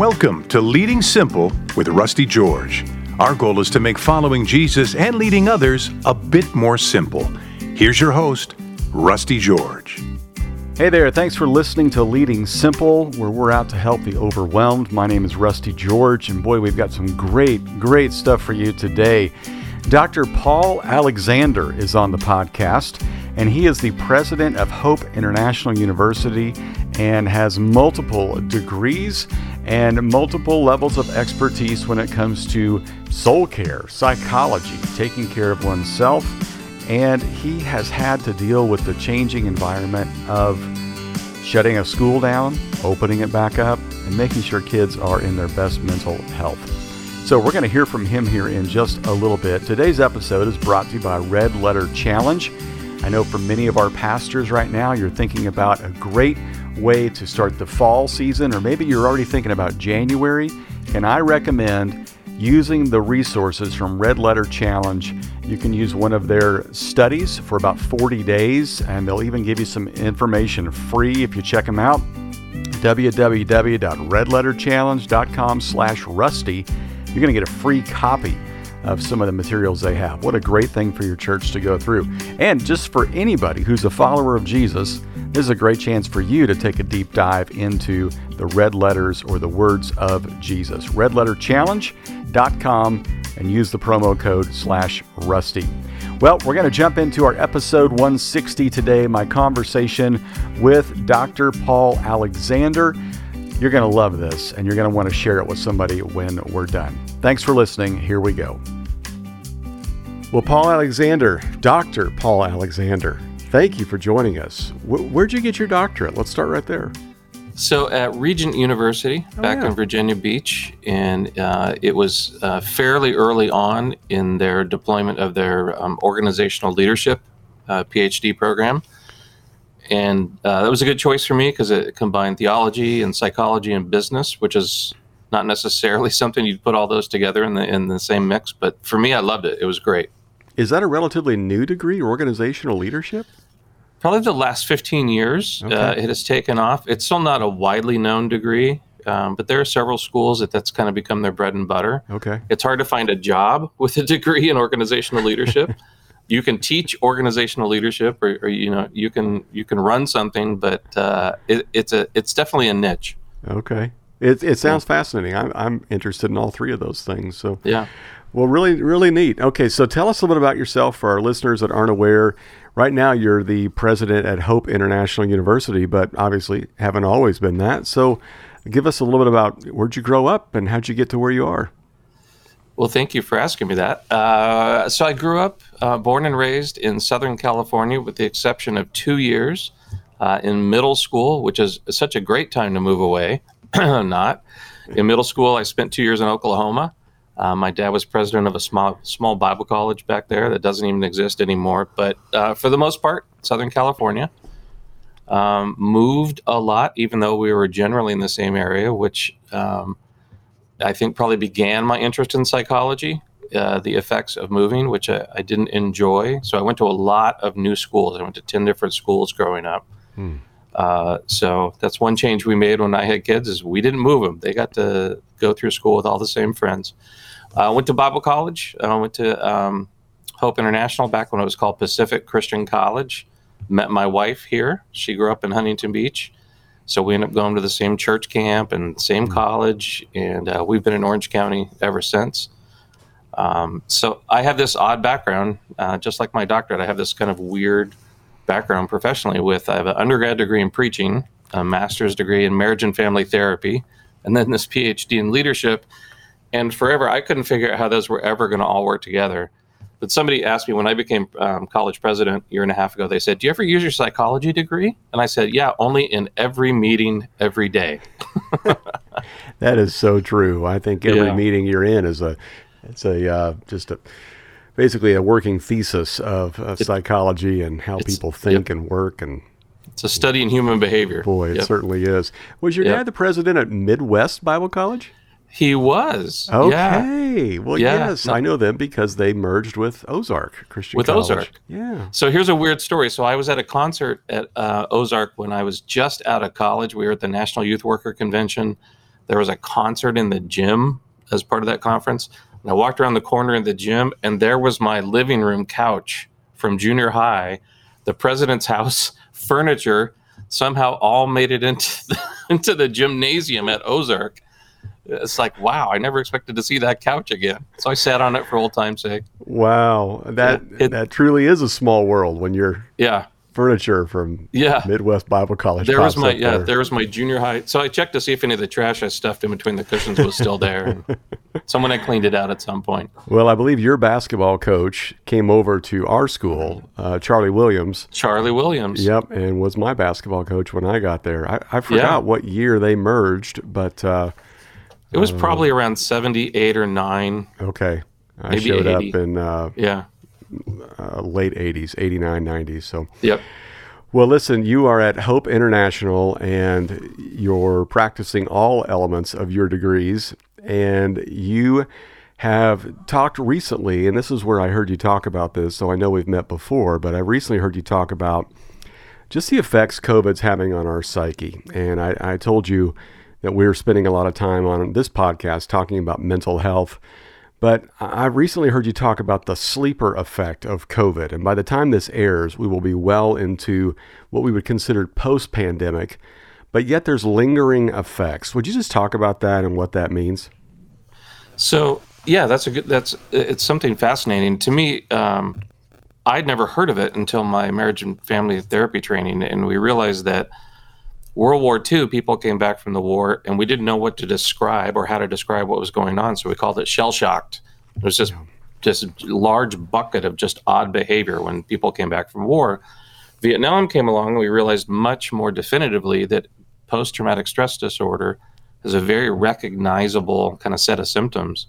Welcome to Leading Simple with Rusty George. Our goal is to make following Jesus and leading others a bit more simple. Here's your host, Rusty George. Hey there, thanks for listening to Leading Simple, where we're out to help the overwhelmed. My name is Rusty George, and boy, we've got some great, great stuff for you today. Dr. Paul Alexander is on the podcast, and he is the president of Hope International University and has multiple degrees and multiple levels of expertise when it comes to soul care, psychology, taking care of oneself. And he has had to deal with the changing environment of shutting a school down, opening it back up, and making sure kids are in their best mental health. So, we're going to hear from him here in just a little bit. Today's episode is brought to you by Red Letter Challenge. I know for many of our pastors right now, you're thinking about a great way to start the fall season, or maybe you're already thinking about January. And I recommend using the resources from Red Letter Challenge. You can use one of their studies for about 40 days, and they'll even give you some information free if you check them out. www.redletterchallenge.com slash rusty you're going to get a free copy of some of the materials they have. What a great thing for your church to go through. And just for anybody who's a follower of Jesus, this is a great chance for you to take a deep dive into the red letters or the words of Jesus. Redletterchallenge.com and use the promo code slash rusty. Well, we're going to jump into our episode 160 today, my conversation with Dr. Paul Alexander. You're going to love this and you're going to want to share it with somebody when we're done. Thanks for listening. Here we go. Well, Paul Alexander, Dr. Paul Alexander, thank you for joining us. Where'd you get your doctorate? Let's start right there. So at Regent University oh, back yeah. in Virginia Beach, and uh, it was uh, fairly early on in their deployment of their um, organizational leadership uh, PhD program and uh, that was a good choice for me because it combined theology and psychology and business, which is not necessarily something you'd put all those together in the in the same mix. But for me, I loved it. It was great. Is that a relatively new degree, organizational leadership? Probably the last 15 years, okay. uh, it has taken off. It's still not a widely known degree, um, but there are several schools that that's kind of become their bread and butter. Okay. It's hard to find a job with a degree in organizational leadership. you can teach organizational leadership or, or, you know you can you can run something but uh, it, it's a it's definitely a niche. Okay. It, it sounds fascinating. I'm, I'm interested in all three of those things so. Yeah. Well really really neat. Okay so tell us a little bit about yourself for our listeners that aren't aware. Right now you're the president at hope international university but obviously haven't always been that. So give us a little bit about where'd you grow up and how'd you get to where you are well, thank you for asking me that. Uh, so I grew up, uh, born and raised in Southern California, with the exception of two years uh, in middle school, which is such a great time to move away. Not in middle school, I spent two years in Oklahoma. Uh, my dad was president of a small small Bible college back there that doesn't even exist anymore. But uh, for the most part, Southern California. Um, moved a lot, even though we were generally in the same area, which um, I think probably began my interest in psychology, uh, the effects of moving, which I, I, didn't enjoy. So I went to a lot of new schools. I went to 10 different schools growing up. Hmm. Uh, so that's one change we made when I had kids is we didn't move them. They got to go through school with all the same friends. I uh, went to Bible college. I went to um, Hope International back when it was called Pacific Christian College. Met my wife here. She grew up in Huntington Beach. So we ended up going to the same church camp and same mm-hmm. college, and uh, we've been in Orange County ever since. Um, so I have this odd background, uh, just like my doctorate. I have this kind of weird background professionally. With I have an undergrad degree in preaching, a master's degree in marriage and family therapy, and then this PhD in leadership. And forever, I couldn't figure out how those were ever going to all work together. But somebody asked me when I became um, college president a year and a half ago, they said, Do you ever use your psychology degree? And I said, Yeah, only in every meeting every day. that is so true. I think every yeah. meeting you're in is a, it's a, uh, just a, basically a working thesis of, of it, psychology and how people think yep. and work and it's a study in human behavior. Boy, it yep. certainly is. Was your yep. dad the president at Midwest Bible College? He was. Okay. Yeah. Well, yeah. yes, no. I know them because they merged with Ozark Christian with College. Ozark. Yeah. So here's a weird story. So I was at a concert at uh, Ozark when I was just out of college. We were at the National Youth Worker Convention. there was a concert in the gym as part of that conference. And I walked around the corner in the gym, and there was my living room couch from junior high, the president's house furniture somehow all made it into the, into the gymnasium at Ozark. It's like, wow, I never expected to see that couch again. So I sat on it for old time's sake. Wow, that Yeah, it- that truly is a small world when you're Yeah, furniture from yeah. Midwest Bible College. There was my yeah, there. there was my junior high. So I checked to see if any of the trash I stuffed in between the cushions was still there. And someone had cleaned it out at some point. Well, I believe your basketball coach came over to our school, uh, Charlie Williams. Charlie Williams. Yep, and was my basketball coach when I got there. I, I forgot Yeah. what year they merged, but uh, It was probably around seventy eight or nine. okay. I Maybe showed 80. up in uh, Yeah. uh, late 80s, 89, 90s. So, Yep. well, listen, you are at Hope International and you're practicing all elements of your degrees. And you have talked recently, and this is where I heard you talk about this. So I know we've met before, but I recently heard you talk about just the effects COVID's having on our psyche. And I, I told you that we're spending a lot of time on this podcast talking about mental health. But I I recently heard you talk about the sleeper effect of COVID. And by the time this airs, we will be well into what we would consider post pandemic. But yet there's lingering effects. Would you just talk about that and what that means? So yeah, that's a good. That's it's something fascinating to me. Um, I'd never heard of it until my marriage and family therapy training, and we realized that World War II, people came back from the war, and we didn't know what to describe or how to describe what was going on, so we called it shell shocked. It was just just a large bucket of just odd behavior when people came back from war. Vietnam came along, and we realized much more definitively that post traumatic stress disorder is a very recognizable kind of set of symptoms.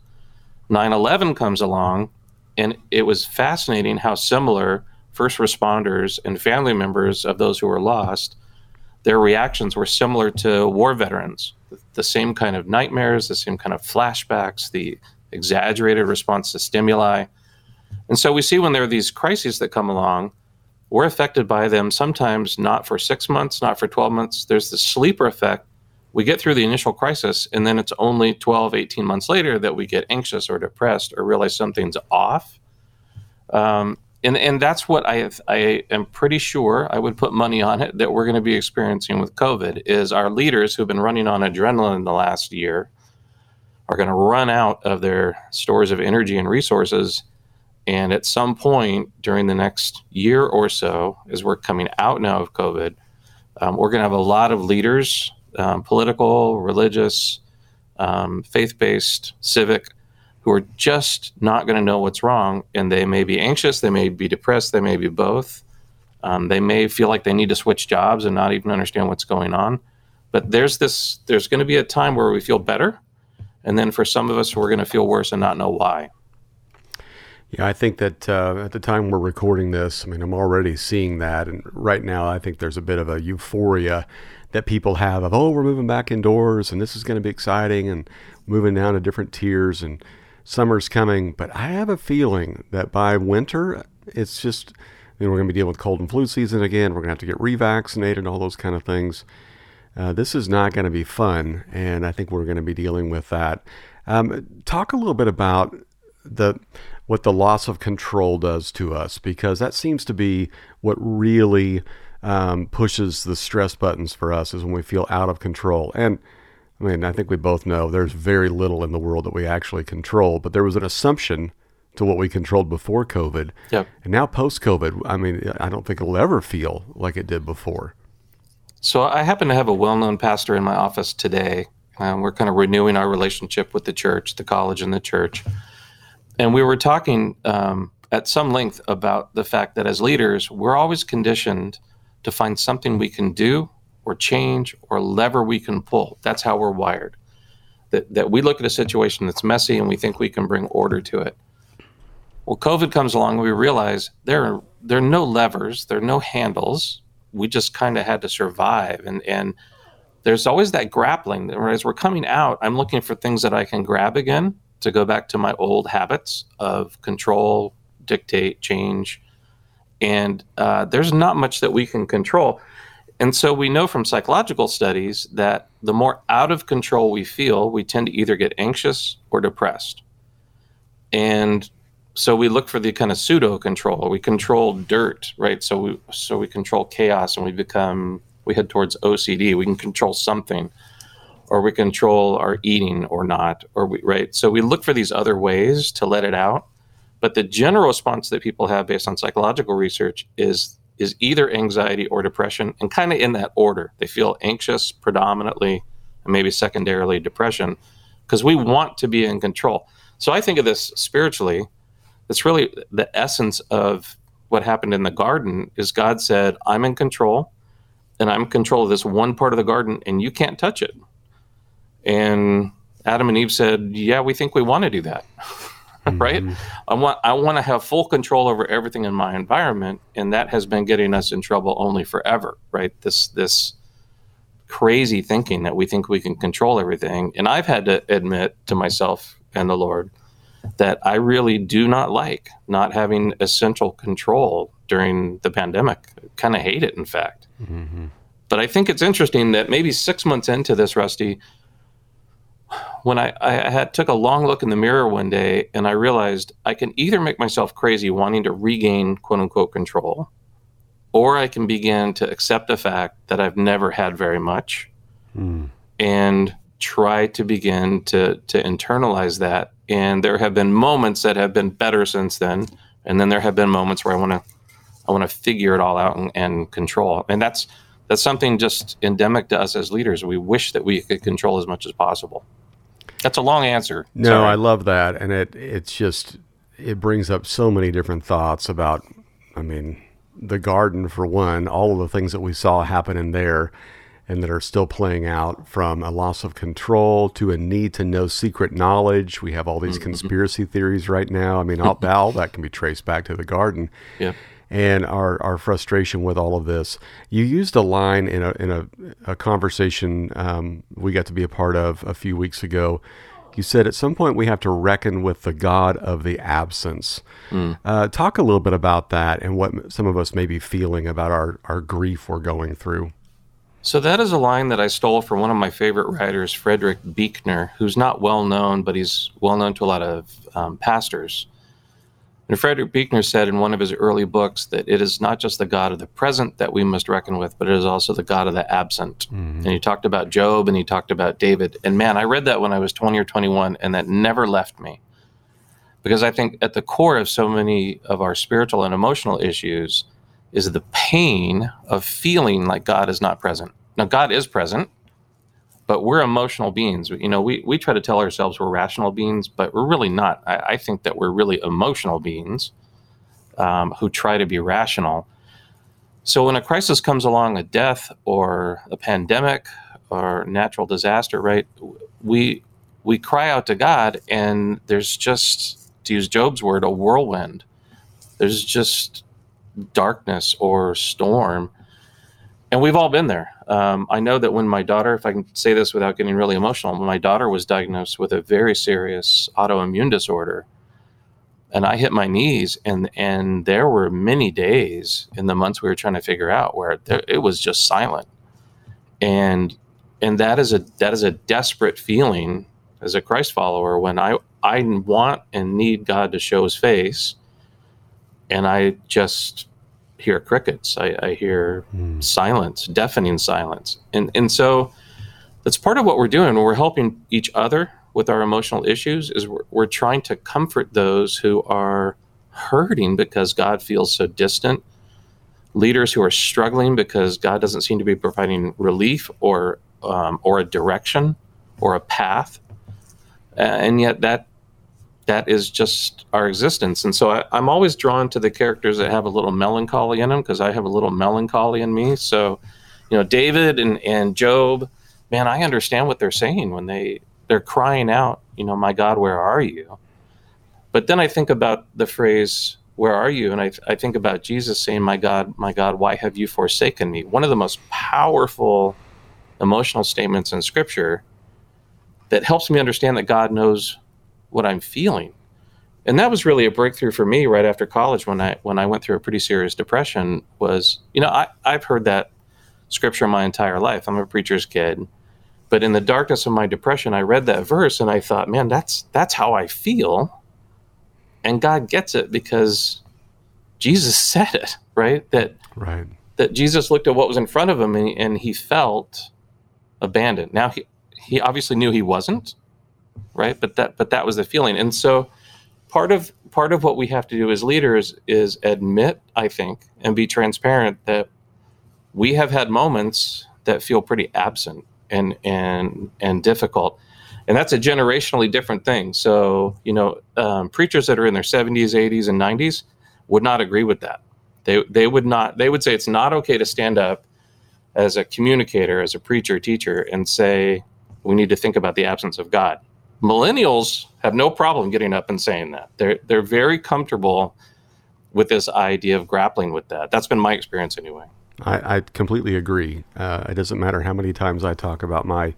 9 11 comes along, and it was fascinating how similar first responders and family members of those who were lost, their reactions were similar to war veterans. The same kind of nightmares, the same kind of flashbacks, the exaggerated response to stimuli. And so we see when there are these crises that come along, we're affected by them sometimes not for six months, not for 12 months. There's the sleeper effect. We get through the initial crisis, and then it's only 12, 18 months later that we get anxious or depressed or realize something's off. Um, and, and that's what I, I am pretty sure I would put money on it that we're going to be experiencing with COVID is our leaders who've been running on adrenaline the last year are going to run out of their stores of energy and resources. And at some point during the next year or so, as we're coming out now of COVID, um, we're going to have a lot of leaders, um, political, religious, um, faith based, civic, who are just not going to know what's wrong. And they may be anxious, they may be depressed, they may be both. Um, they may feel like they need to switch jobs and not even understand what's going on. But there's this, there's going to be a time where we feel better. And then for some of us, we're going to feel worse and not know why. Yeah, I think that uh, at the time we're recording this, I mean, I'm already seeing that. And right now, I think there's a bit of a euphoria that people have of, oh, we're moving back indoors and this is going to be exciting and moving down to different tiers and summer's coming. But I have a feeling that by winter, it's just, you know, we're going to be dealing with cold and flu season again. We're going to have to get revaccinated all those kind of things. Uh, this is not going to be fun. And I think we're going to be dealing with that. Um, talk a little bit about the what the loss of control does to us because that seems to be what really um, pushes the stress buttons for us is when we feel out of control and i mean i think we both know there's very little in the world that we actually control but there was an assumption to what we controlled before covid Yep. and now post covid i mean i don't think it'll ever feel like it did before So I happen to have a well-known pastor in my office today. Um, we're kind of renewing our relationship with the church, the college, and the church. And we were talking um, at some length about the fact that as leaders, we're always conditioned to find something we can do or change or lever we can pull. That's how we're wired. That, that we look at a situation that's messy and we think we can bring order to it. Well, COVID comes along, we realize there are, there are no levers, there are no handles. We just kind of had to survive. And, and there's always that grappling. As we're coming out, I'm looking for things that I can grab again to go back to my old habits of control, dictate, change. And uh, there's not much that we can control. And so we know from psychological studies that the more out of control we feel, we tend to either get anxious or depressed. And so we look for the kind of pseudo control. We control dirt, right? So we so we control chaos and we become we head towards OCD. We can control something or we control our eating or not or we right? So we look for these other ways to let it out. But the general response that people have based on psychological research is is either anxiety or depression, and kind of in that order. They feel anxious predominantly, and maybe secondarily depression, because we want to be in control. So I think of this spiritually. It's really the essence of what happened in the garden. Is God said, "I'm in control, and I'm in control of this one part of the garden, and you can't touch it." And Adam and Eve said, "Yeah, we think we want to do that." right? Mm-hmm. I want I want to have full control over everything in my environment, and that has been getting us in trouble only forever, right? This this crazy thinking that we think we can control everything, and I've had to admit to myself and the Lord that I really do not like not having essential control during the pandemic. Kind of hate it, in fact. Mm-hmm. But I think it's interesting that maybe six months into this, Rusty, when I, I had took a long look in the mirror one day and I realized I can either make myself crazy wanting to regain quote unquote control, or I can begin to accept the fact that I've never had very much mm. and try to begin to to internalize that. And there have been moments that have been better since then. And then there have been moments where I want to I want to figure it all out and, and control. And that's that's something just endemic to us as leaders. We wish that we could control as much as possible. That's a long answer. No, Sorry. I love that, and it it's just it brings up so many different thoughts about. I mean, the garden for one, all of the things that we saw happen in there, and that are still playing out from a loss of control to a need to know secret knowledge. We have all these mm-hmm. conspiracy theories right now. I mean, all, all that can be traced back to the garden. Yeah and our, our frustration with all of this. You used a line in a, in a, a conversation um, we got to be a part of a few weeks ago. You said at some point we have to reckon with the God of the absence. Mm. Uh, talk a little bit about that and what some of us may be feeling about our, our grief we're going through. So, that is a line that I stole from one of my favorite writers, Frederick Buechner, who's not well known, but he's well known to a lot of um, pastors. And Frederick Buechner said in one of his early books that it is not just the God of the present that we must reckon with, but it is also the God of the absent. Mm-hmm. And he talked about Job and he talked about David. And man, I read that when I was 20 or 21, and that never left me. Because I think at the core of so many of our spiritual and emotional issues is the pain of feeling like God is not present. Now, God is present, but we're emotional beings. You know, we, we try to tell ourselves we're rational beings, but we're really not. I, I think that we're really emotional beings um, who try to be rational. So when a crisis comes along, a death or a pandemic or natural disaster, right? We we cry out to God, and there's just, to use Job's word, a whirlwind. There's just darkness or storm and we've all been there. Um, I know that when my daughter, if I can say this without getting really emotional, when my daughter was diagnosed with a very serious autoimmune disorder, and I hit my knees, and and there were many days in the months we were trying to figure out where there, it was just silent, and and that is a that is a desperate feeling as a Christ follower when I I want and need God to show His face, and I just hear crickets. I, I hear mm. silence, deafening silence. And, and so that's part of what we're doing. We're helping each other with our emotional issues is we're, we're trying to comfort those who are hurting because God feels so distant. Leaders who are struggling because God doesn't seem to be providing relief or um, or a direction or a path, and yet that that is just our existence. And so I, am always drawn to the characters that have a little melancholy in them because I have a little melancholy in me. So, you know, David and, and Job, man, I understand what they're saying when they they're crying out, you know, my God, where are you? But then I think about the phrase, where are you? And I, I think about Jesus saying, my God, my God, why have you forsaken me? One of the most powerful emotional statements in Scripture that helps me understand that God knows what I'm feeling. And that was really a breakthrough for me right after college when I when I went through a pretty serious depression was, you know, I, I've heard that scripture my entire life. I'm a preacher's kid. But in the darkness of my depression, I read that verse and I thought, man, that's that's how I feel. And God gets it because Jesus said it, right? That right. that Jesus looked at what was in front of him and, and he felt abandoned. Now he he obviously knew he wasn't, right? But that but that was the feeling. And so part of part of what we have to do as leaders is admit, I think, and be transparent that we have had moments that feel pretty absent and and and difficult and that's a generationally different thing so you know um, preachers that are in their 70s 80s and 90s would not agree with that they they would not they would say it's not okay to stand up as a communicator as a preacher teacher and say we need to think about the absence of god millennials have no problem getting up and saying that they're they're very comfortable with this idea of grappling with that that's been my experience anyway I, I completely agree. Uh, it doesn't matter how many times I talk about my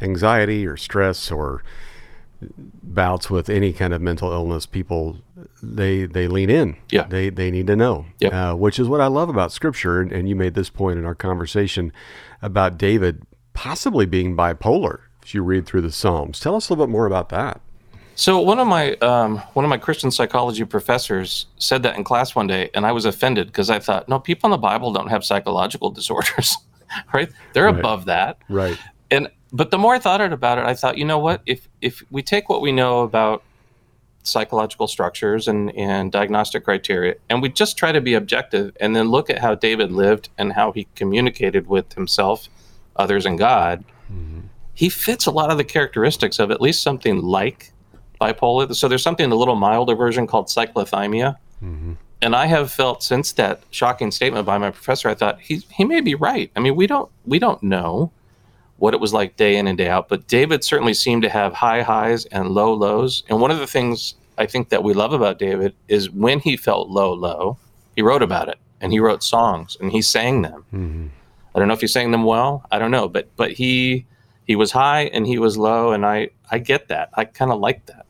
anxiety or stress or bouts with any kind of mental illness. People they they lean in. Yeah. They they need to know. Yep. Uh, which is what I love about Scripture. And, and you made this point in our conversation about David possibly being bipolar. If you read through the Psalms, tell us a little bit more about that. So one of my um, one of my Christian psychology professors said that in class one day, and I was offended because I thought, no, people in the Bible don't have psychological disorders, right? They're Right. above that. Right. And but the more I thought about it, I thought, you know what? If if we take what we know about psychological structures and and diagnostic criteria, and we just try to be objective, and then look at how David lived and how he communicated with himself, others, and God, he fits a lot of the characteristics of at least something like bipolar. So there's something a little milder version called cyclothymia. Mm-hmm. And I have felt since that shocking statement by my professor, I thought he he may be right. I mean, we don't we don't know what it was like day in and day out, but David certainly seemed to have high highs and low lows. And one of the things I think that we love about David is when he felt low low, he wrote about it and he wrote songs and he sang them. Mm-hmm. I don't know if he sang them well. I don't know, but but he he was high and he was low, and I I get that. I kind of like that.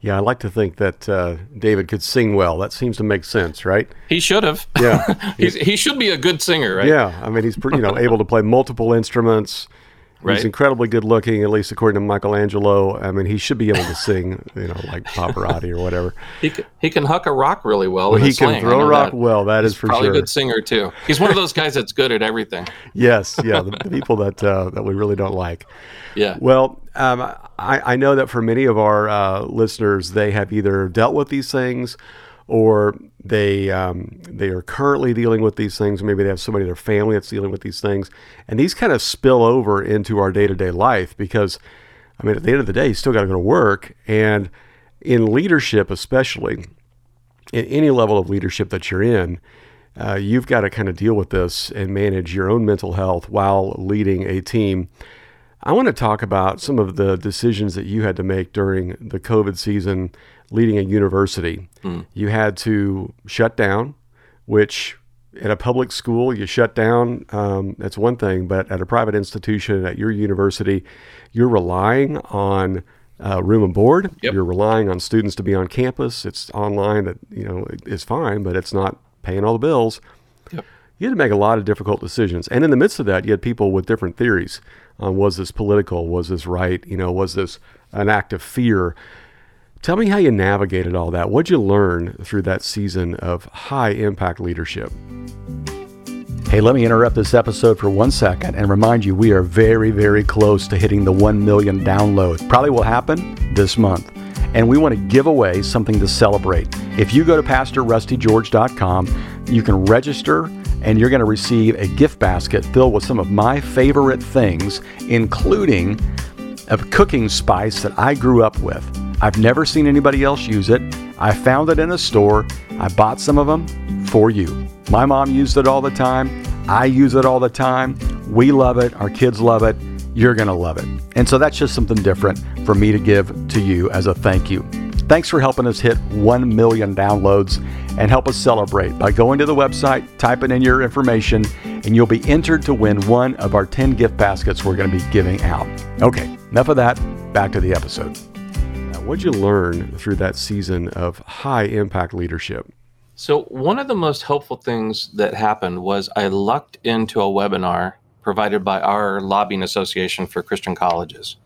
Yeah, I like to think that uh, David could sing well. That seems to make sense, right? He should have. Yeah. He's, he should be a good singer, right? Yeah, I mean he's you know able to play multiple instruments. Right. He's incredibly good looking, at least according to Michelangelo. I mean, he should be able to sing, you know, like Pavarotti or whatever. He can, he can huck a rock really well. in he can sling. I throw a rock that. well. That is He's for probably sure. a good singer too. He's one of those guys that's good at everything. Yes, yeah, the, the people that uh, that we really don't like. Yeah. Well, um, I, I know that for many of our uh, listeners, they have either dealt with these things, or they um, they are currently dealing with these things. Maybe they have somebody in their family that's dealing with these things, and these kind of spill over into our day to day life because, I mean, at the end of the day, you still got to go to work, and in leadership, especially in any level of leadership that you're in, uh, you've got to kind of deal with this and manage your own mental health while leading a team. I want to talk about some of the decisions that you had to make during the COVID season leading a university. You had to shut down, which at a public school, you shut down, um, that's one thing, but at a private institution, at your university, you're relying on uh, room and board. Yep. You're relying on students to be on campus. It's online that, you know, is fine, but it's not paying all the bills Yep. you had to make a lot of difficult decisions. And in the midst of that, you had people with different theories. on was this political? Was this right? You know, was this an act of fear? Tell me how you navigated all that. What'd you learn through that season of high impact leadership? Hey, let me interrupt this episode for one second and remind you we are very, very close to hitting the 1 million download. Probably will happen this month. And we want to give away something to celebrate. If you go to PastorRustyGeorge.com, you can register and you're going to receive a gift basket filled with some of my favorite things, including a cooking spice that I grew up with. I've never seen anybody else use it. I found it in a store. I bought some of them for you. My mom used it all the time. I use it all the time. We love it. Our kids love it. You're going to love it. And so that's just something different for me to give to you as a thank you. Thanks for helping us hit 1 million downloads and help us celebrate by going to the website, typing in your information, and you'll be entered to win one of our 10 gift baskets we're going to be giving out. Okay, enough of that. Back to the episode. What'd you learn through that season of high impact leadership? So, one of the most helpful things that happened was I lucked into a webinar provided by our lobbying association for Christian colleges.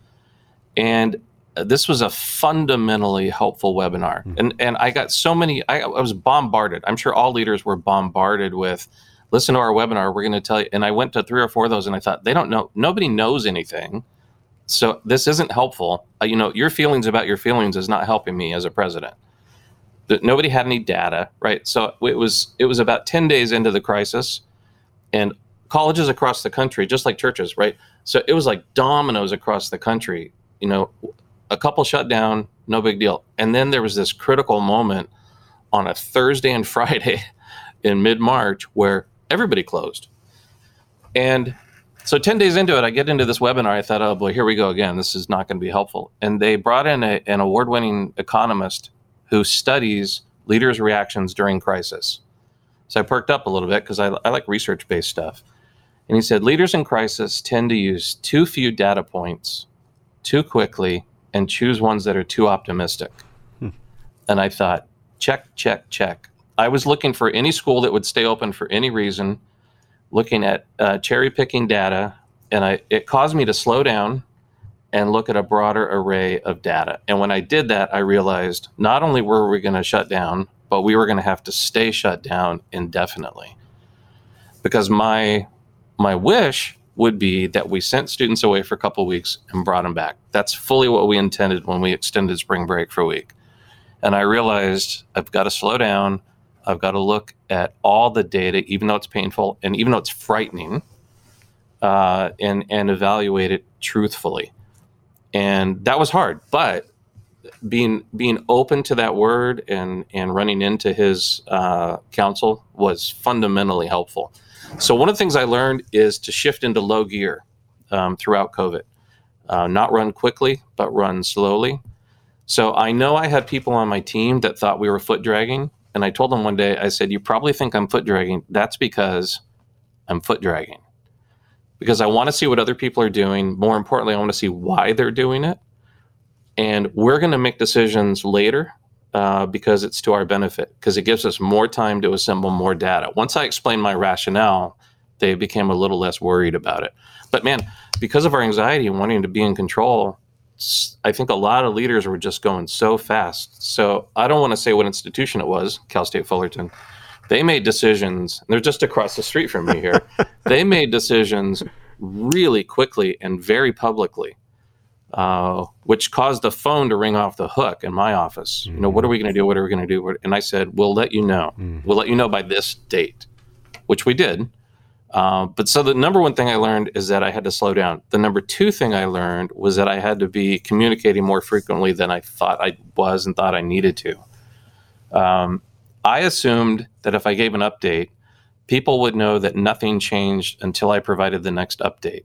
And this was a fundamentally helpful webinar. Mm-hmm. And, and I got so many, I, I was bombarded. I'm sure all leaders were bombarded with listen to our webinar. We're going to tell you. And I went to three or four of those and I thought, they don't know, nobody knows anything. So this isn't helpful. Uh, you know, your feelings about your feelings is not helping me as a president that nobody had any data, right? So it was it was about 10 days into the crisis and colleges across the country, just like churches, right? So it was like dominoes across the country. You know, a couple shut down, no big deal. And then there was this critical moment on a Thursday and Friday in mid-March where everybody closed. And so 10 days into it, I get into this webinar. I thought, oh boy, here we go again. This is not going to be helpful. And they brought in a, an award winning economist who studies leaders' reactions during crisis. So I perked up a little bit because I, I like research based stuff. And he said leaders in crisis tend to use too few data points too quickly and choose ones that are too optimistic. Hmm. And I thought, check, check, check. I was looking for any school that would stay open for any reason, looking at uh, cherry picking data, and I, it caused me to slow down and look at a broader array of data. And when I did that, I realized not only were we going to shut down, but we were going to have to stay shut down indefinitely. Because my my wish would be that we sent students away for a couple weeks and brought them back. That's fully what we intended when we extended spring break for a week. And I realized I've got to slow down. I've got to look at all the data, even though it's painful and even though it's frightening, uh, and and evaluate it truthfully. And that was hard but being being open to that word and and running into his uh, counsel was fundamentally helpful. So one of the things i learned is to shift into low gear um, throughout covid. Uh, not run quickly but run slowly. So i know i had people on my team that thought we were foot dragging and i told them one day i said you probably think i'm foot dragging that's because i'm foot dragging because I want to see what other people are doing. More importantly, I want to see why they're doing it. And we're going to make decisions later uh, because it's to our benefit, because it gives us more time to assemble more data. Once I explained my rationale, they became a little less worried about it. But man, because of our anxiety and wanting to be in control, I think a lot of leaders were just going so fast. So I don't want to say what institution it was, Cal State Fullerton, they made decisions. They're just across the street from me here. they made decisions really quickly and very publicly, uh, which caused the phone to ring off the hook in my office. Mm-hmm. You know, what are we going to do? What are we going to do? And I said, "We'll let you know. Mm-hmm. We'll let you know by this date," which we did. Uh, but so the number one thing I learned is that I had to slow down. The number two thing I learned was that I had to be communicating more frequently than I thought I was and thought I needed to. Um, I assumed that if I gave an update, people would know that nothing changed until I provided the next update.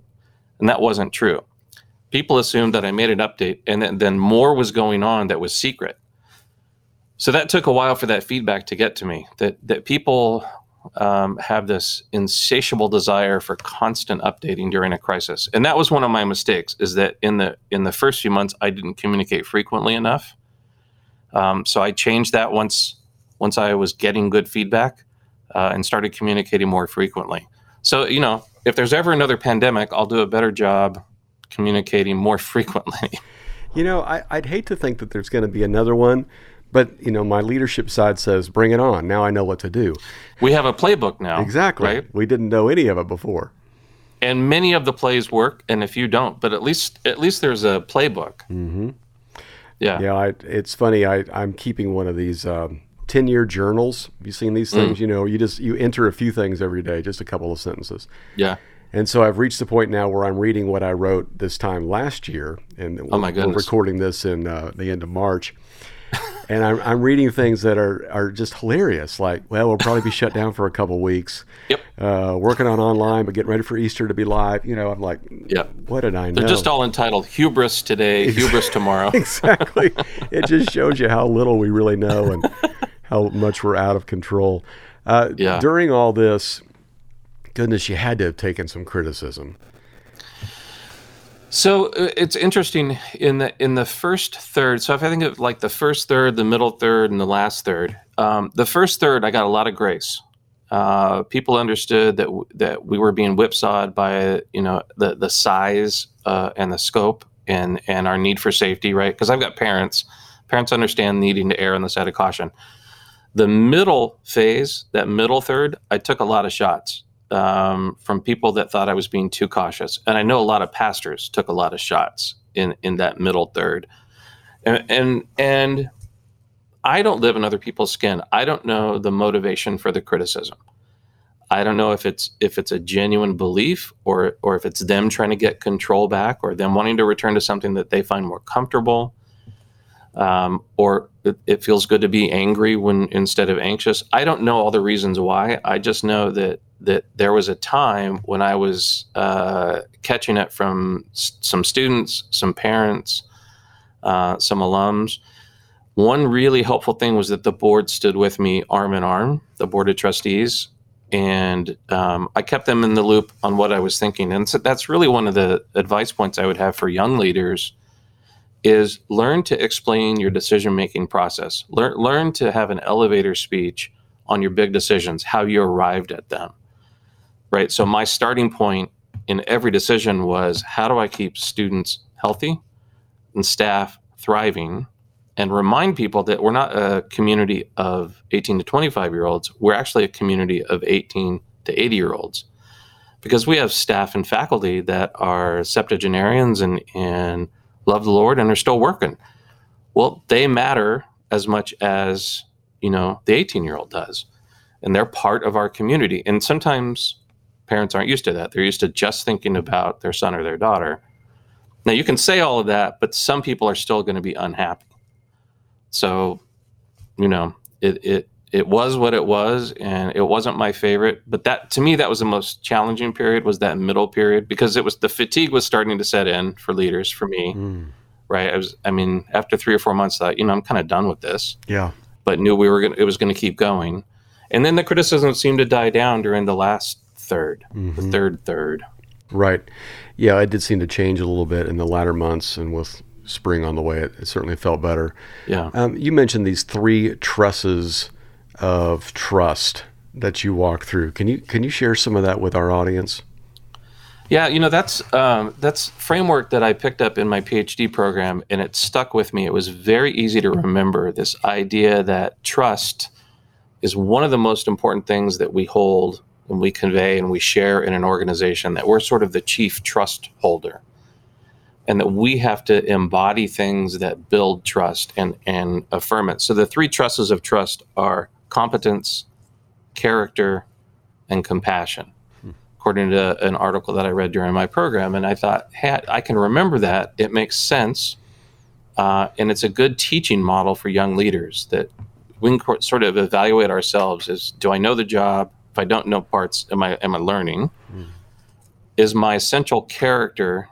And that wasn't true. People assumed that I made an update and then, then more was going on that was secret. So that took a while for that feedback to get to me that, that people um, have this insatiable desire for constant updating during a crisis. And that was one of my mistakes is that in the, in the first few months, I didn't communicate frequently enough. Um, so I changed that once once I was getting good feedback uh, and started communicating more frequently. So, you know, if there's ever another pandemic, I'll do a better job communicating more frequently. You know, I, would hate to think that there's going to be another one, but you know, my leadership side says, "Bring it on!" Now I know what to do. We have a playbook now. Exactly. Right? We didn't know any of it before. And many of the plays work, and if you don't, but at least at least there's a playbook. Mm-hmm. Yeah. Yeah. I, it's funny. I, I'm keeping one of these. Um, 10 year journals. Have you seen these things? Mm. You know, you just you enter a few things every day, just a couple of sentences. Yeah. And so I've reached the point now where I'm reading what I wrote this time last year, and oh my goodness. we're recording this in uh, the end of March. And I'm, I'm reading things that are, are just hilarious. Like, well, we'll probably be shut down for a couple weeks. Yep. Uh, working on online, but getting ready for Easter to be live. You know, I'm like, yep. what did I know? They're just all entitled hubris today, hubris tomorrow. exactly. it just shows you how little we really know and how much we're out of control. Uh, yeah. During all this, goodness, you had to have taken some criticism. So uh, it's interesting in the in the first third. So if I think of like the first third, the middle third, and the last third, um, the first third, I got a lot of grace. Uh, people understood that w- that we were being whipsawed by you know the the size uh, and the scope and and our need for safety, right? Because I've got parents. Parents understand needing to err on the side of caution. The middle phase, that middle third, I took a lot of shots um, from people that thought I was being too cautious, and I know a lot of pastors took a lot of shots in in that middle third, and and, and I don't live in other people's skin. I don't know the motivation for the criticism. I don't know if it's if it's a genuine belief or or if it's them trying to get control back or them wanting to return to something that they find more comfortable. Um, or it, it feels good to be angry when instead of anxious. I don't know all the reasons why. I just know that that there was a time when I was uh, catching it from s- some students, some parents, uh, some alums. One really helpful thing was that the board stood with me arm in arm, the board of trustees, and um, I kept them in the loop on what I was thinking. And so that's really one of the advice points I would have for young leaders is learn to explain your decision making process. Learn learn to have an elevator speech on your big decisions, how you arrived at them. Right? So my starting point in every decision was how do I keep students healthy and staff thriving and remind people that we're not a community of 18 to 25 year olds. We're actually a community of 18 to 80 year olds because we have staff and faculty that are septuagenarians and, and love the Lord and are still working. Well, they matter as much as, you know, the 18 year old does. And they're part of our community. And sometimes parents aren't used to that. They're used to just thinking about their son or their daughter. Now, you can say all of that, but some people are still going to be unhappy. So, you know, it, it, it was what it was and it wasn't my favorite but that to me that was the most challenging period was that middle period because it was the fatigue was starting to set in for leaders for me Mm. right i was i mean after three or four months I thought you know i'm kind of done with this Yeah. but knew we were gonna it was going to keep going and then the criticism seemed to die down during the last third the third third Right. Yeah, it did seem to change a little bit in the latter months, and with spring on the way, it, it certainly felt better. yeah Um, you mentioned these three trusses of trust that you walk through. Can you can you share some of that with our audience? Yeah, you know that's um, that's framework that I picked up in my PhD program, and it stuck with me. It was very easy to remember this idea that trust is one of the most important things that we hold and we convey and we share in an organization. That we're sort of the chief trust holder, and that we have to embody things that build trust and and affirm it. So the three trusses of trust are competence, character, and compassion according to an article that I read during my program. And I thought, hey, I can remember that. It makes sense. Uh, and it's a good teaching model for young leaders that we can sort of evaluate ourselves as do I know the job? If I don't know parts, am I, am I learning? Is my essential character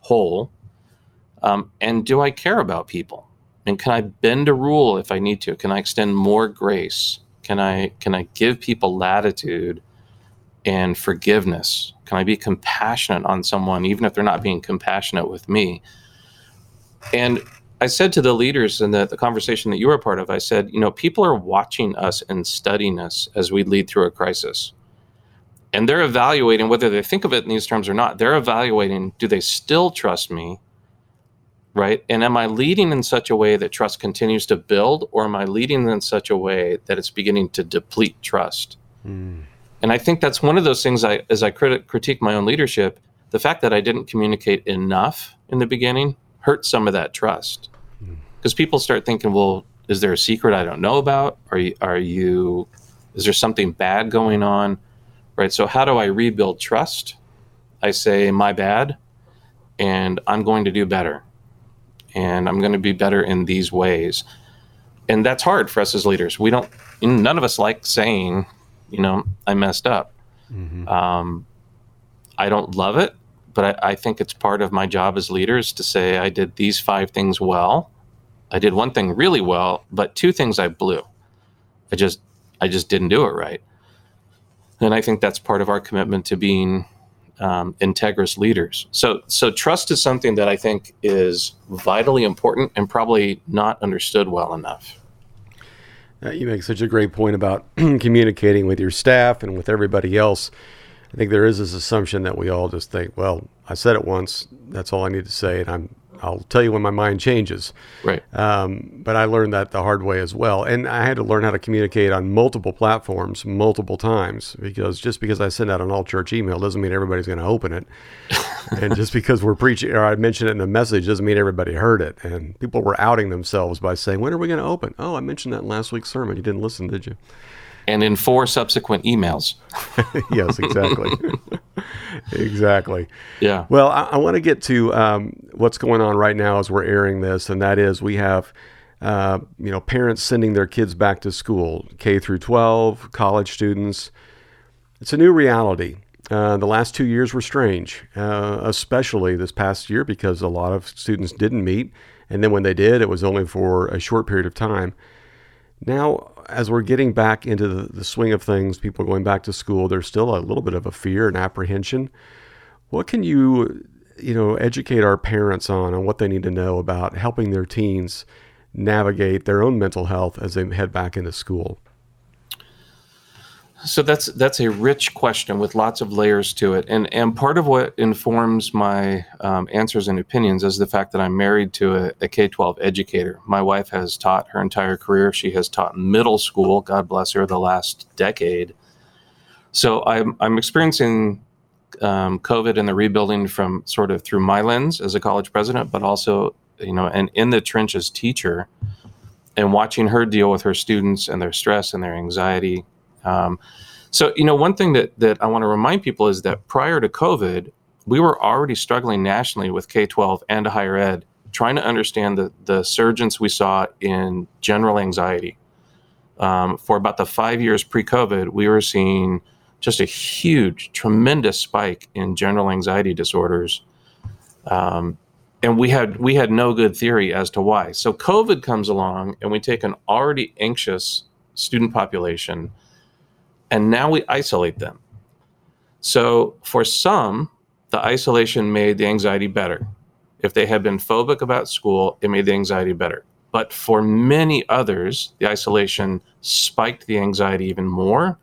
whole? Um, and do I care about people? And can I bend a rule if I need to? Can I extend more grace? Can I can I give people latitude and forgiveness? Can I be compassionate on someone, even if they're not being compassionate with me? And I said to the leaders in the, the conversation that you were a part of, I said, you know, people are watching us and studying us as we lead through a crisis. And they're evaluating whether they think of it in these terms or not. They're evaluating do they still trust me? Right? And am I leading in such a way that trust continues to build, or am I leading in such a way that it's beginning to deplete trust? Hmm. And I think that's one of those things I, as I crit- critique my own leadership, the fact that I didn't communicate enough in the beginning hurt some of that trust. Hmm. Because people start thinking, well, is there a secret I don't know about? Are you, are you, is there something bad going on? Right. So, how do I rebuild trust? I say, my bad, and I'm going to do better. And I'm going to be better in these ways. And that's hard for us as leaders. We don't, none of us like saying, you know, I messed up. Um, I don't love it, but I, I think it's part of my job as leaders to say I did these five things well. I did one thing really well, but two things I blew. I just I just didn't do it right. And I think that's part of our commitment to being um, integrous leaders. So so trust is something that I think is vitally important and probably not understood well enough. Uh, you make such a great point about communicating with your staff and with everybody else. I think there is this assumption that we all just think, well, I said it once, that's all I need to say, and I'm I'll tell you when my mind changes. Right. Um, but I learned that the hard way as well. And I had to learn how to communicate on multiple platforms multiple times because just because I send out an all church email doesn't mean everybody's going to open it. and just because we're preaching or I mentioned it in a message doesn't mean everybody heard it. And people were outing themselves by saying, When are we going to open? Oh, I mentioned that in last week's sermon. You didn't listen, did you? And in four subsequent emails. yes, exactly. exactly. Yeah. Well, I, I want to get to um, what's going on right now as we're airing this, and that is we have, uh, you know, parents sending their kids back to school, K through 12, college students. It's a new reality. Uh, the last two years were strange, uh, especially this past year because a lot of students didn't meet, and then when they did, it was only for a short period of time. Now, as we're getting back into the, the swing of things, people are going back to school, there's still a little bit of a fear and apprehension. What can you, you know, educate our parents on on what they need to know about helping their teens navigate their own mental health as they head back into school? So that's that's a rich question with lots of layers to it, and and part of what informs my um, answers and opinions is the fact that I'm married to a a K-12 educator. My wife has taught her entire career. She has taught middle school. God bless her, the last decade. So I'm I'm experiencing um, COVID and the rebuilding from sort of through my lens as a college president, but also you know, and in the trenches teacher, and watching her deal with her students and their stress and their anxiety um, so, you know, one thing that, that I want to remind people is that prior to COVID, we were already struggling nationally with K 12 and higher ed, trying to understand the, the surgence we saw in general anxiety. Um, for about the five years pre COVID, we were seeing just a huge, tremendous spike in general anxiety disorders. Um, and we had we had no good theory as to why. So COVID comes along, and we take an already anxious student population and now we isolate them. So for some, the isolation made the anxiety better. If they had been phobic about school, it made the anxiety better. But for many others, the isolation spiked the anxiety even more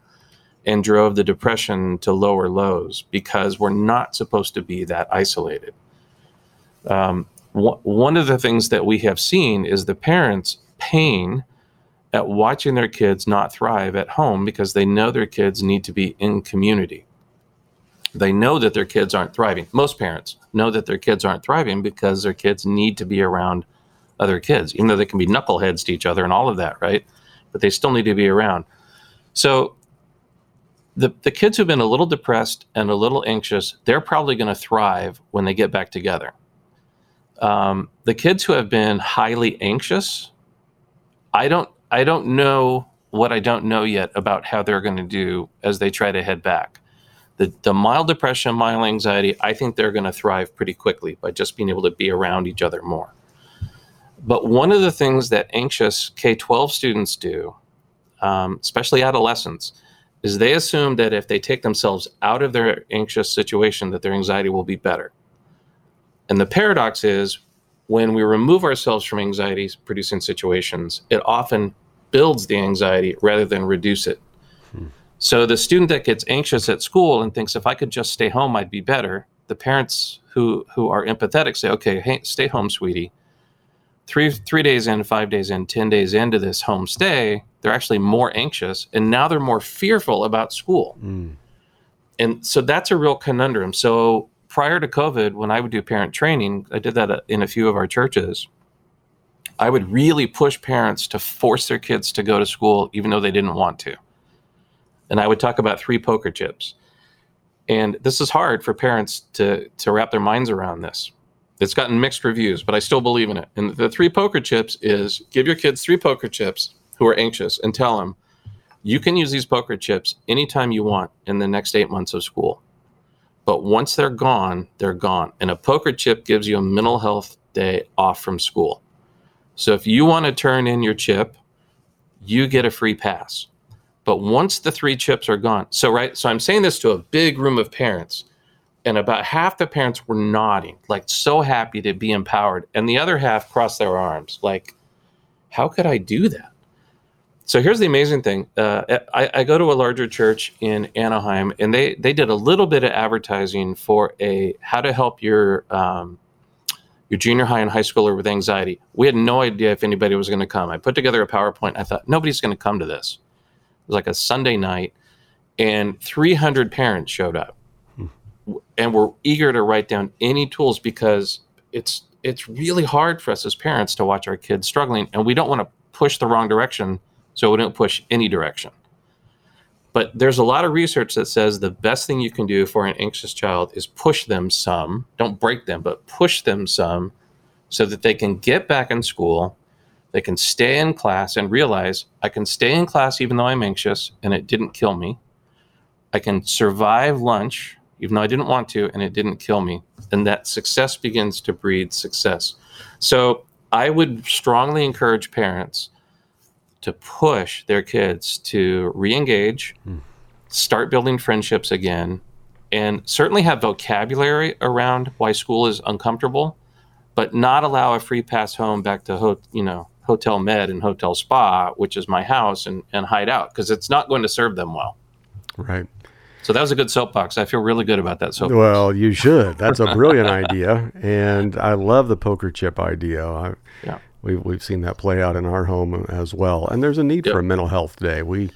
and drove the depression to lower lows because we're not supposed to be that isolated. Um, wh- one of the things that we have seen is the parents' pain at watching their kids not thrive at home because they know their kids need to be in community. They know that their kids aren't thriving. Most parents know that their kids aren't thriving because their kids need to be around other kids, even though they can be knuckleheads to each other and all of that, right? But they still need to be around. So the, the kids who've been a little depressed and a little anxious, they're probably going to thrive when they get back together. Um, the kids who have been highly anxious, I don't I don't know what I don't know yet about how they're going to do as they try to head back. The, the mild depression, mild anxiety, I think they're going to thrive pretty quickly by just being able to be around each other more. But one of the things that anxious K 12 students do, um, especially adolescents, is they assume that if they take themselves out of their anxious situation, that their anxiety will be better. And the paradox is when we remove ourselves from anxiety producing situations, it often builds the anxiety rather than reduce it. Hmm. So the student that gets anxious at school and thinks if I could just stay home, I'd be better. The parents who who are empathetic say, "Okay, hey, stay home, sweetie." Three three days in, five days in, ten days into this home stay, they're actually more anxious, and now they're more fearful about school. Hmm. And so that's a real conundrum. So prior to COVID, when I would do parent training, I did that in a few of our churches. I would really push parents to force their kids to go to school even though they didn't want to. And I would talk about three poker chips. And this is hard for parents to to wrap their minds around this. It's gotten mixed reviews, but I still believe in it. And the three poker chips is give your kids three poker chips who are anxious and tell them you can use these poker chips anytime you want in the next 8 months of school. But once they're gone, they're gone. And a poker chip gives you a mental health day off from school. So if you want to turn in your chip, you get a free pass. But once the three chips are gone, so right, so I'm saying this to a big room of parents, and about half the parents were nodding, like so happy to be empowered, and the other half crossed their arms, like, how could I do that? So here's the amazing thing. Uh, I, I, go to a larger church in Anaheim, and they they did a little bit of advertising for a how to help your um, your junior high and high schooler with anxiety. We had no idea if anybody was going to come. I put together a PowerPoint. I thought nobody's going to come to this. It was like a Sunday night, and 300 parents showed up, hmm. and were eager to write down any tools because it's it's really hard for us as parents to watch our kids struggling, and we don't want to push the wrong direction so we don't push any direction. But there's a lot of research that says the best thing you can do for an anxious child is push them some. Don't break them, but push them some so that they can get back in school. They can stay in class and realize I can stay in class even though I'm anxious and it didn't kill me. I can survive lunch even though I didn't want to and it didn't kill me. And that success begins to breed success. So I would strongly encourage parents to push their kids to re-engage, hmm. start building friendships again, and certainly have vocabulary around why school is uncomfortable, but not allow a free pass home back to ho- you know hotel med and hotel spa, which is my house, and, and hide out because it's not going to serve them well. Right. So that was a good soapbox. I feel really good about that soapbox. Well, you should. That's a brilliant idea, and I love the poker chip idea. I, yeah. We've, we've seen that play out in our home as well. And there's a need yep. for a mental health day. We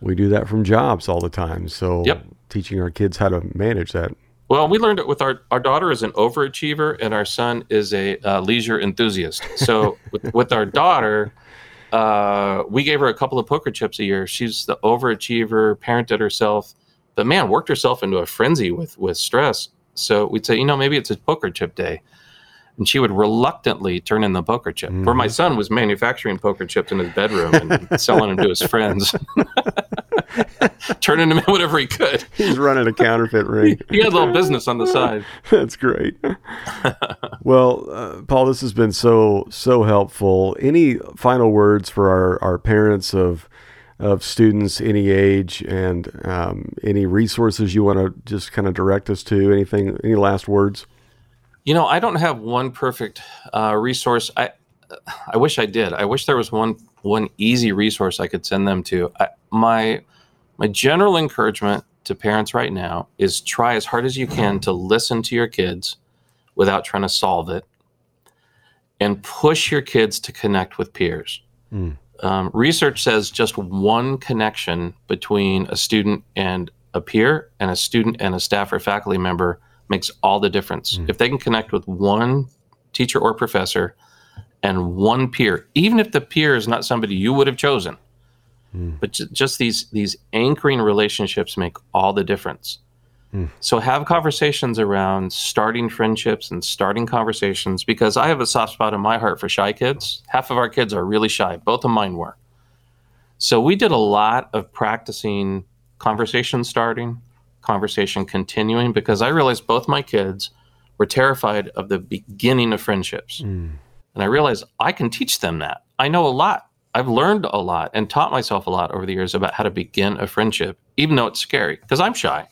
we do that from jobs all the time. So yep. teaching our kids how to manage that. Well, we learned it with our our daughter is an overachiever and our son is a uh, leisure enthusiast. So with, with, our daughter, uh, we gave her a couple of poker chips a year. She's the overachiever, parented herself, but man, worked herself into a frenzy with with stress. So we'd say, you know, maybe it's a poker chip day and she would reluctantly turn in the poker chip. Mm-hmm. Where my son was manufacturing poker chips in his bedroom and selling them to his friends, turning them in whatever he could. He's running a counterfeit ring. he had a little business on the side. That's great. well, uh, Paul, this has been so so helpful. Any final words for our our parents of of students any age and um, any resources you want to just kind of direct us to anything any last words you know, I don't have one perfect uh, resource. I I wish I did. I wish there was one one easy resource I could send them to. I, my my general encouragement to parents right now is try as hard as you can to listen to your kids without trying to solve it, and push your kids to connect with peers. Mm. Um, research says just one connection between a student and a peer, and a student and a staff or faculty member makes all the difference. Mm. If they can connect with one teacher or professor and one peer, even if the peer is not somebody you would have chosen, mm. but j- just these these anchoring relationships make all the difference. Mm. So have conversations around starting friendships and starting conversations because I have a soft spot in my heart for shy kids. Half of our kids are really shy. Both of mine were. So we did a lot of practicing conversation starting, conversation continuing because I realized both my kids were terrified of the beginning of friendships. Mm. And I realized I can teach them that. I know a lot. I've learned a lot and taught myself a lot over the years about how to begin a friendship, even though it's scary because I'm shy.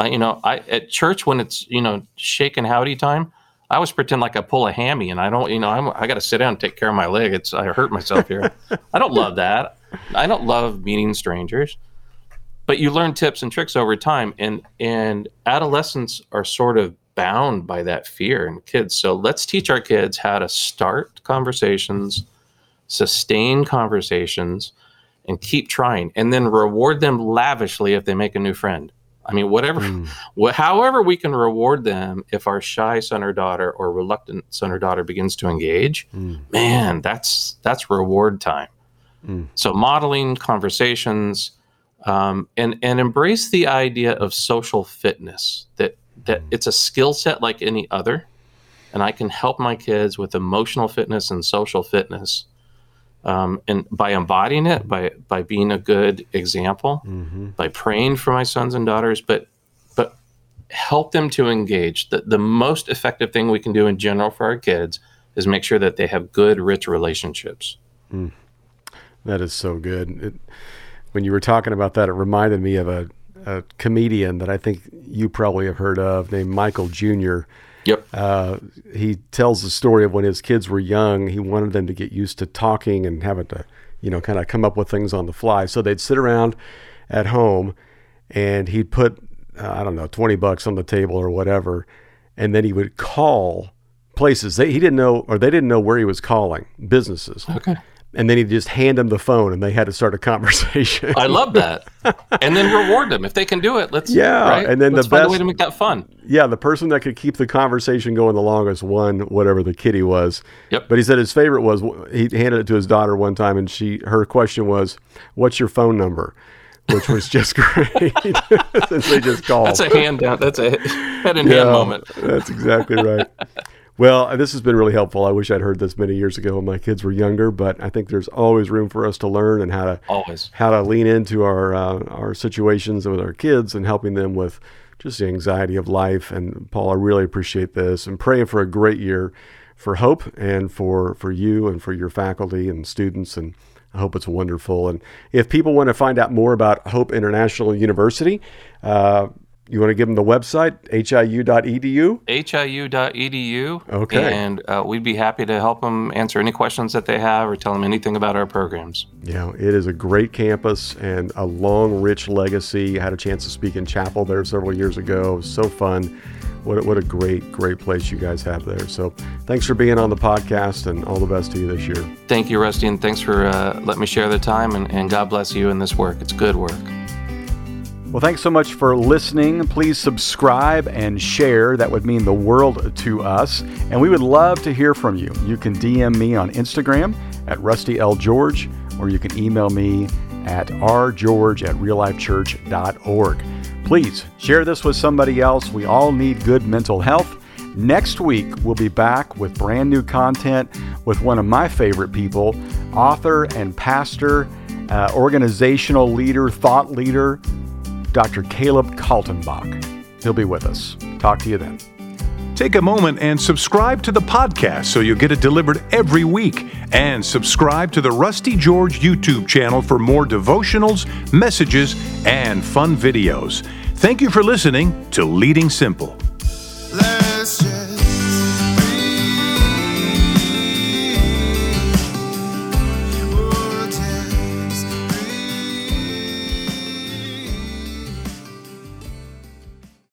I, you know, I at church when it's you know shake and howdy time, I always pretend like I pull a hammy and I don't, you know, I'm, I got to sit down and take care of my leg. It's I hurt myself here. I don't love that. I don't love meeting strangers but you learn tips and tricks over time and and adolescents are sort of bound by that fear in kids so let's teach our kids how to start conversations sustain conversations and keep trying and then reward them lavishly if they make a new friend i mean whatever mm. wh- however we can reward them if our shy son or daughter or reluctant son or daughter begins to engage mm. man that's that's reward time mm. so modeling conversations um, and and embrace the idea of social fitness that that mm. it's a skill set like any other and i can help my kids with emotional fitness and social fitness um, and by embodying it by by being a good example mm-hmm. by praying for my sons and daughters but but help them to engage the, the most effective thing we can do in general for our kids is make sure that they have good rich relationships mm. that is so good it, when you were talking about that, it reminded me of a, a comedian that I think you probably have heard of named Michael Jr. Yep. Uh, he tells the story of when his kids were young, he wanted them to get used to talking and having to you know, kind of come up with things on the fly. So they'd sit around at home and he'd put, uh, I don't know, 20 bucks on the table or whatever. And then he would call places. They, he didn't know, or they didn't know where he was calling businesses. Okay. And then he'd just hand them the phone and they had to start a conversation. I love that. and then reward them. If they can do it, let's Yeah, right? and then let's the find best- a way to make that fun. yeah, the person that could keep the conversation going the longest won whatever the kitty was. Yep. But he said his favorite was he handed it to his daughter one time, and she her question was, "What's your phone number?" Which was just great since they just called. That's a hand down. That's a head in hand moment. That's exactly right. Well, this has been really helpful. I wish I'd heard this many years ago when my kids were younger, but I think there's always room for us to learn and how to Always. how to lean into our uh, our situations with our kids and helping them with just the anxiety of life. And Paul, I really appreciate this and praying for a great year for Hope and for for you and for your faculty and students and. I hope it's wonderful. And if people want to find out more about Hope International University, uh, you want to give them the website, hiu.edu? hiu.edu. Okay. And uh, we'd be happy to help them answer any questions that they have or tell them anything about our programs. Yeah, it is a great campus and a long, rich legacy. I had a chance to speak in chapel there several years ago. It was so fun. What a, what a great, great place you guys have there. So thanks for being on the podcast and all the best to you this year. Thank you, Rusty, and thanks for uh, letting me share the time. And, and God bless you in this work. It's good work. Well, thanks so much for listening. Please subscribe and share. That would mean the world to us. And we would love to hear from you. You can DM me on Instagram at Rusty L. George, or you can email me at rgeorge at reallifechurch.org. Please share this with somebody else. We all need good mental health. Next week, we'll be back with brand new content with one of my favorite people, author and pastor, uh, organizational leader, thought leader, Dr. Caleb Kaltenbach. He'll be with us. Talk to you then. Take a moment and subscribe to the podcast so you'll get it delivered every week. And subscribe to the Rusty George YouTube channel for more devotionals, messages, and fun videos. Thank you for listening to Leading Simple.